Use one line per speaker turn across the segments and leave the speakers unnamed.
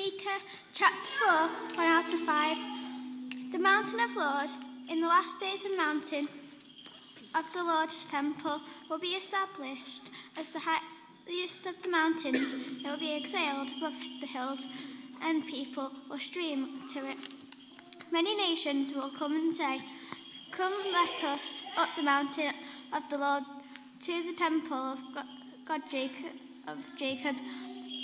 Micah chapter 4, 1 out of 5. The mountain of the Lord, in the last days, the mountain of the Lord's temple will be established as the highest of the mountains. It will be exhaled above the hills, and people will stream to it. Many nations will come and say, Come, let us up the mountain of the Lord to the temple of God Jacob, of Jacob.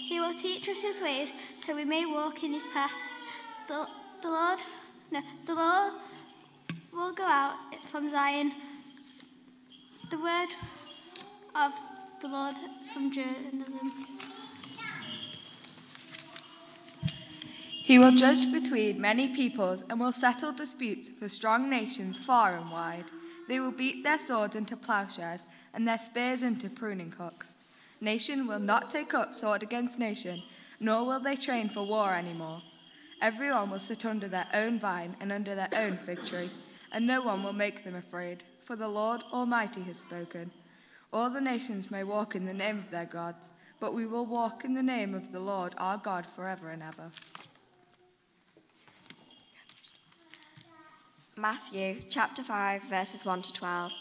He will teach us his ways so we may walk in his paths. The, the Lord, no, the Lord will go out from Zion. The word of the Lord from Jerusalem.
He will judge between many peoples and will settle disputes for strong nations far and wide. They will beat their swords into plowshares and their spears into pruning hooks. Nation will not take up sword against nation, nor will they train for war any more. Everyone will sit under their own vine and under their own fig tree, and no one will make them afraid, for the Lord Almighty has spoken. All the nations may walk in the name of their gods, but we will walk in the name of the Lord our God forever and ever.
Matthew chapter 5, verses 1 to 12.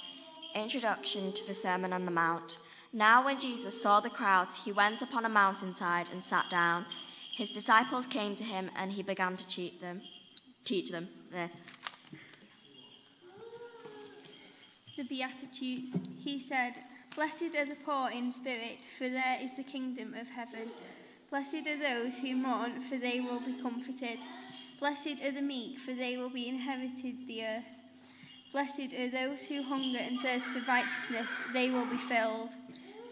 Introduction to the Sermon on the Mount. Now, when Jesus saw the crowds, he went upon a mountainside and sat down. His disciples came to him, and he began to teach them. Teach them. Eh.
The Beatitudes. He said, Blessed are the poor in spirit, for there is the kingdom of heaven. Blessed are those who mourn, for they will be comforted. Blessed are the meek, for they will be inherited the earth. Blessed are those who hunger and thirst for righteousness, they will be filled.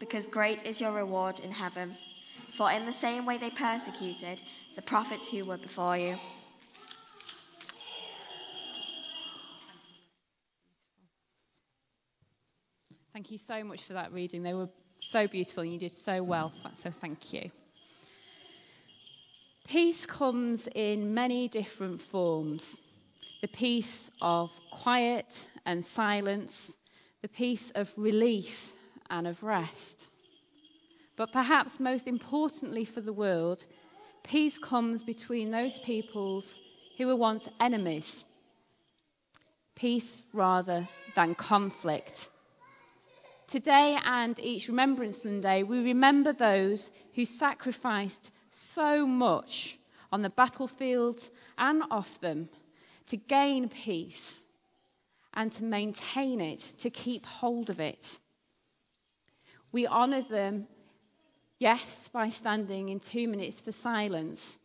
because great is your reward in heaven. For in the same way they persecuted the prophets who were before you.
Thank you so much for that reading. They were so beautiful and you did so well. So thank you. Peace comes in many different forms the peace of quiet and silence, the peace of relief and of rest. But perhaps most importantly for the world, peace comes between those peoples who were once enemies. Peace rather than conflict. Today and each Remembrance Sunday, we remember those who sacrificed so much on the battlefields and off them to gain peace and to maintain it, to keep hold of it. We honour them, yes, by standing in two minutes for silence,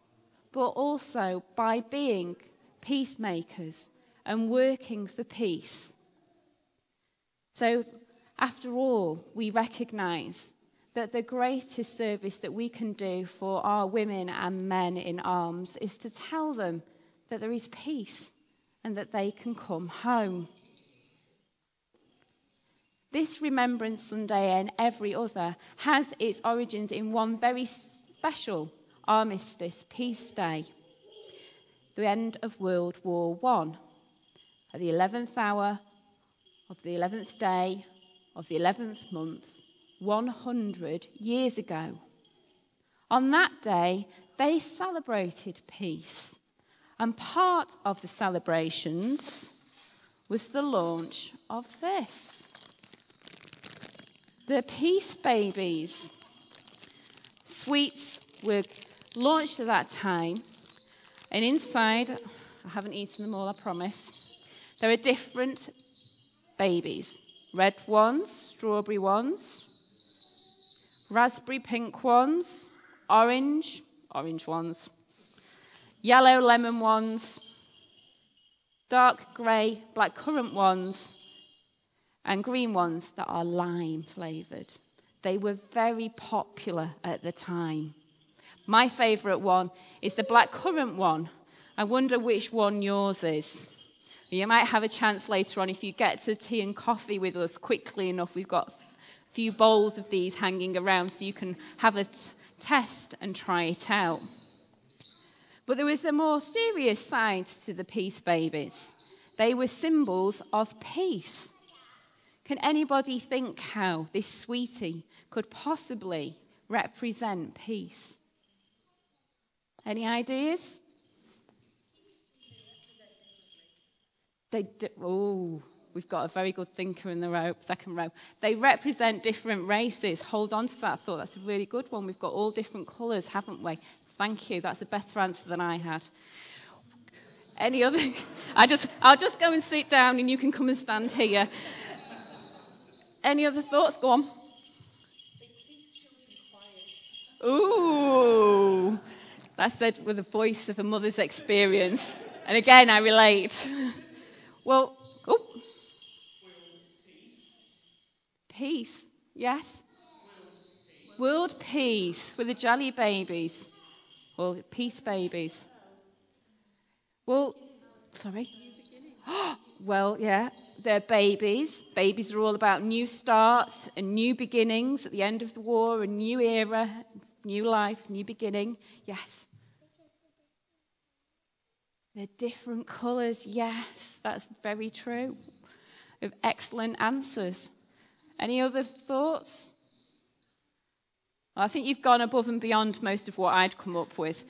but also by being peacemakers and working for peace. So, after all, we recognise that the greatest service that we can do for our women and men in arms is to tell them that there is peace and that they can come home. This Remembrance Sunday and every other has its origins in one very special armistice peace day, the end of World War I. At the 11th hour of the 11th day of the 11th month, 100 years ago. On that day, they celebrated peace. And part of the celebrations was the launch of this the Peace Babies. Sweets were launched at that time, and inside, I haven't eaten them all, I promise, there are different babies red ones, strawberry ones, raspberry pink ones, orange, orange ones, yellow lemon ones, dark grey black currant ones, and green ones that are lime flavoured. They were very popular at the time. My favourite one is the blackcurrant one. I wonder which one yours is. You might have a chance later on if you get to tea and coffee with us quickly enough. We've got a few bowls of these hanging around so you can have a t- test and try it out. But there was a more serious side to the peace babies. They were symbols of peace. Can anybody think how this sweetie could possibly represent peace? Any ideas? They do, oh, we've got a very good thinker in the row, second row. They represent different races. Hold on to that thought. That's a really good one. We've got all different colours, haven't we? Thank you. That's a better answer than I had. Any other? I just, I'll just go and sit down, and you can come and stand here. Any other thoughts? Go on. Ooh, that's said with the voice of a mother's experience. And again, I relate. Well, oh. Peace, Peace? yes. World peace with the jelly babies. Well, peace babies. Well, sorry. well, yeah, they're babies. Babies are all about new starts and new beginnings at the end of the war, a new era, new life, new beginning. Yes. They're different colours. Yes, that's very true. Of excellent answers. Any other thoughts? I think you've gone above and beyond most of what I'd come up with.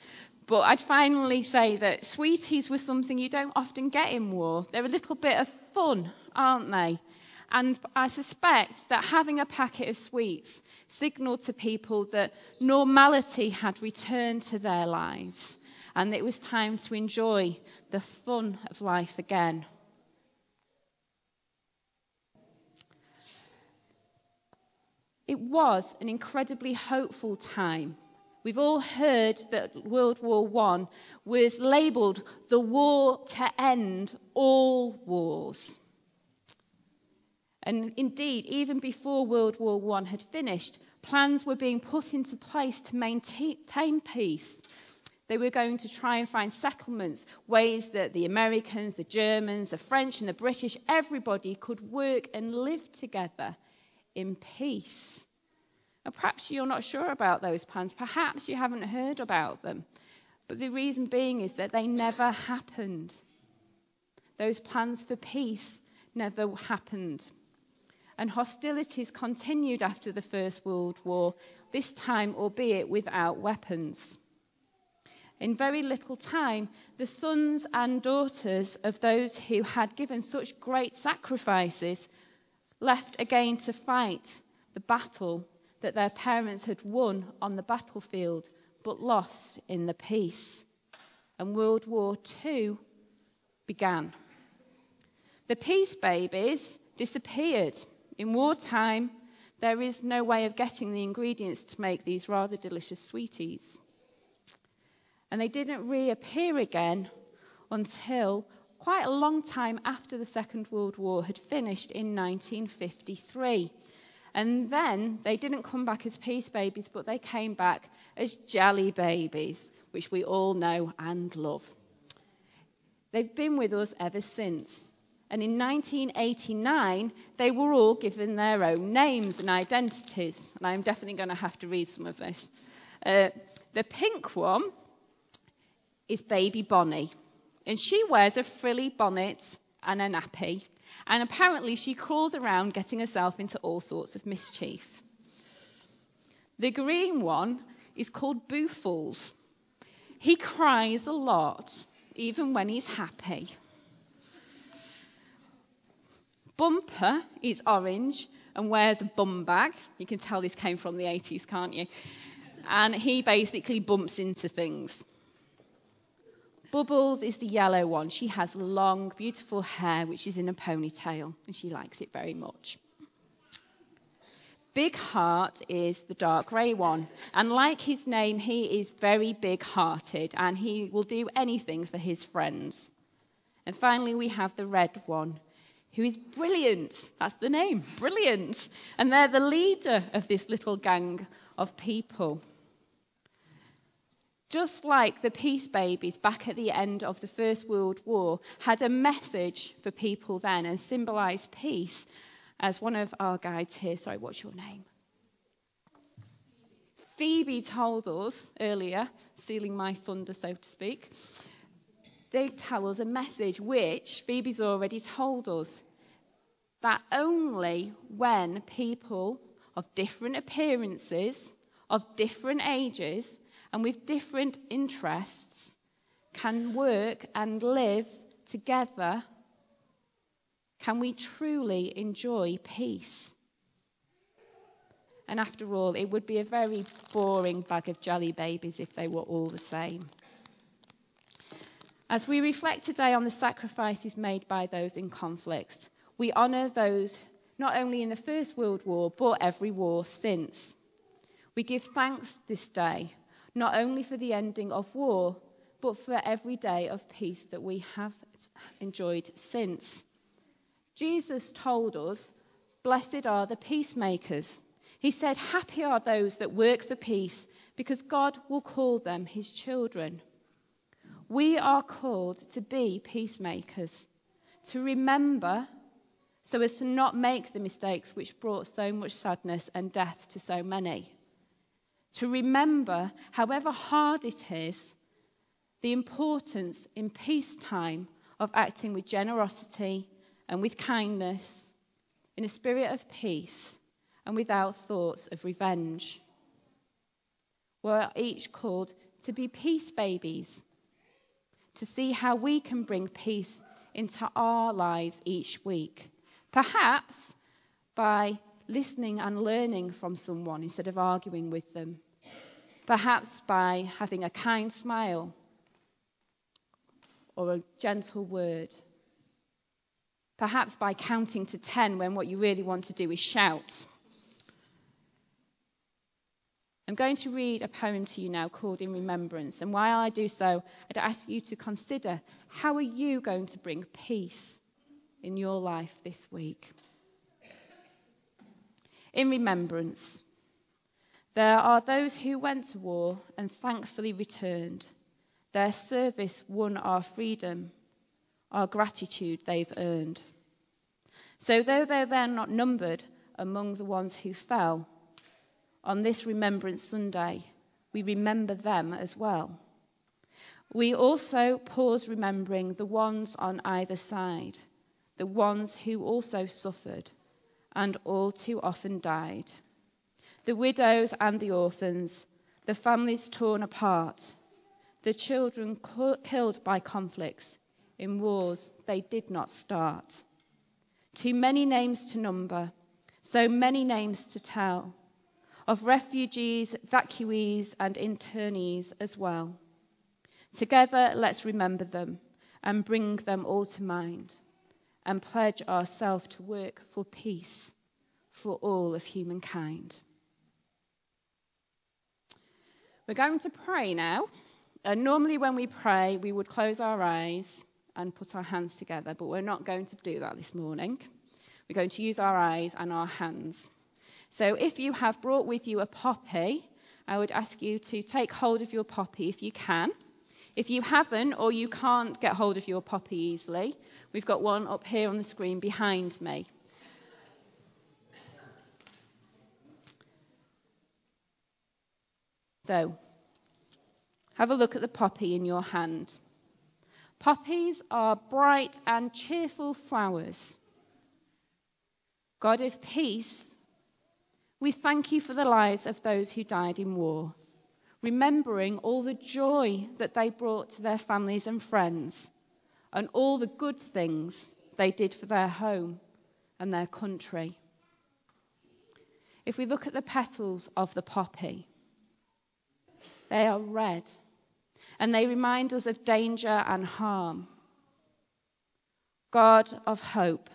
But I'd finally say that sweeties were something you don't often get in war. They're a little bit of fun, aren't they? And I suspect that having a packet of sweets signalled to people that normality had returned to their lives and it was time to enjoy the fun of life again. It was an incredibly hopeful time. We've all heard that World War I was labelled the war to end all wars. And indeed, even before World War I had finished, plans were being put into place to maintain peace they were going to try and find settlements, ways that the Americans, the Germans, the French, and the British, everybody could work and live together in peace. And perhaps you're not sure about those plans. Perhaps you haven't heard about them. But the reason being is that they never happened. Those plans for peace never happened. And hostilities continued after the First World War, this time, albeit without weapons. In very little time, the sons and daughters of those who had given such great sacrifices left again to fight the battle that their parents had won on the battlefield but lost in the peace. And World War II began. The peace babies disappeared. In wartime, there is no way of getting the ingredients to make these rather delicious sweeties and they didn't reappear again until quite a long time after the Second World War had finished in 1953. And then they didn't come back as peace babies, but they came back as jelly babies, which we all know and love. They've been with us ever since. And in 1989, they were all given their own names and identities. And I'm definitely going to have to read some of this. Uh, the pink one is baby Bonnie. And she wears a frilly bonnet and a nappy. And apparently, she crawls around getting herself into all sorts of mischief. The green one is called Boofuls. He cries a lot, even when he's happy. Bumper is orange and wears a bum bag. You can tell this came from the 80s, can't you? And he basically bumps into things. Bubbles is the yellow one. She has long, beautiful hair, which is in a ponytail, and she likes it very much. Big Heart is the dark grey one. And like his name, he is very big hearted and he will do anything for his friends. And finally, we have the red one, who is brilliant. That's the name, brilliant. And they're the leader of this little gang of people. Just like the peace babies back at the end of the First World War had a message for people then and symbolized peace, as one of our guides here, sorry, what's your name? Phoebe told us earlier, stealing my thunder, so to speak, they tell us a message which Phoebe's already told us that only when people of different appearances, of different ages, and with different interests can work and live together, can we truly enjoy peace. And after all, it would be a very boring bag of jelly babies if they were all the same. As we reflect today on the sacrifices made by those in conflicts, we honour those not only in the First World War, but every war since. We give thanks this day, not only for the ending of war, but for every day of peace that we have enjoyed since. Jesus told us, Blessed are the peacemakers. He said, Happy are those that work for peace, because God will call them his children. We are called to be peacemakers, to remember so as to not make the mistakes which brought so much sadness and death to so many. To remember, however hard it is, the importance in peacetime of acting with generosity and with kindness, in a spirit of peace and without thoughts of revenge. We're each called to be peace babies to see how we can bring peace into our lives each week. Perhaps by listening and learning from someone instead of arguing with them. Perhaps by having a kind smile or a gentle word. Perhaps by counting to 10 when what you really want to do is shout. I'm going to read a poem to you now called In Remembrance. And while I do so, I'd ask you to consider how are you going to bring peace in your life this week? In remembrance, there are those who went to war and thankfully returned. Their service won our freedom, our gratitude they've earned. So, though they're then not numbered among the ones who fell, on this Remembrance Sunday, we remember them as well. We also pause remembering the ones on either side, the ones who also suffered and all too often died. The widows and the orphans, the families torn apart, the children killed by conflicts in wars they did not start. Too many names to number, so many names to tell of refugees, evacuees, and internees as well. Together, let's remember them and bring them all to mind and pledge ourselves to work for peace for all of humankind. We're going to pray now. And normally, when we pray, we would close our eyes and put our hands together, but we're not going to do that this morning. We're going to use our eyes and our hands. So if you have brought with you a poppy, I would ask you to take hold of your poppy if you can. If you haven't or you can't get hold of your poppy easily, we've got one up here on the screen behind me. So, have a look at the poppy in your hand. Poppies are bright and cheerful flowers. God of peace we thank you for the lives of those who died in war, remembering all the joy that they brought to their families and friends, and all the good things they did for their home and their country. If we look at the petals of the poppy, they are red and they remind us of danger and harm. God of hope,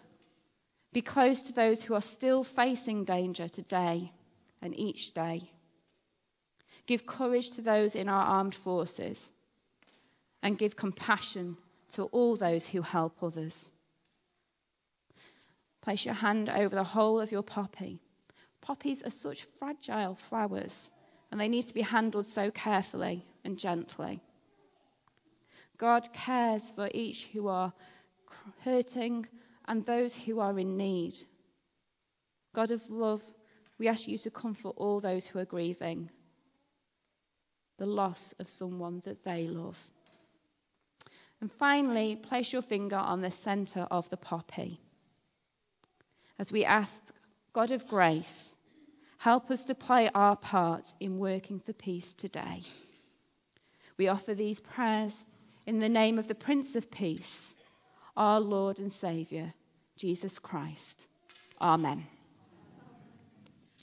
be close to those who are still facing danger today and each day. Give courage to those in our armed forces and give compassion to all those who help others. Place your hand over the whole of your poppy. Poppies are such fragile flowers, and they need to be handled so carefully and gently. God cares for each who are hurting and those who are in need. God of love, we ask you to comfort all those who are grieving the loss of someone that they love. And finally, place your finger on the center of the poppy. As we ask, God of grace, help us to play our part in working for peace today. We offer these prayers in the name of the Prince of Peace, our Lord and Saviour, Jesus Christ. Amen.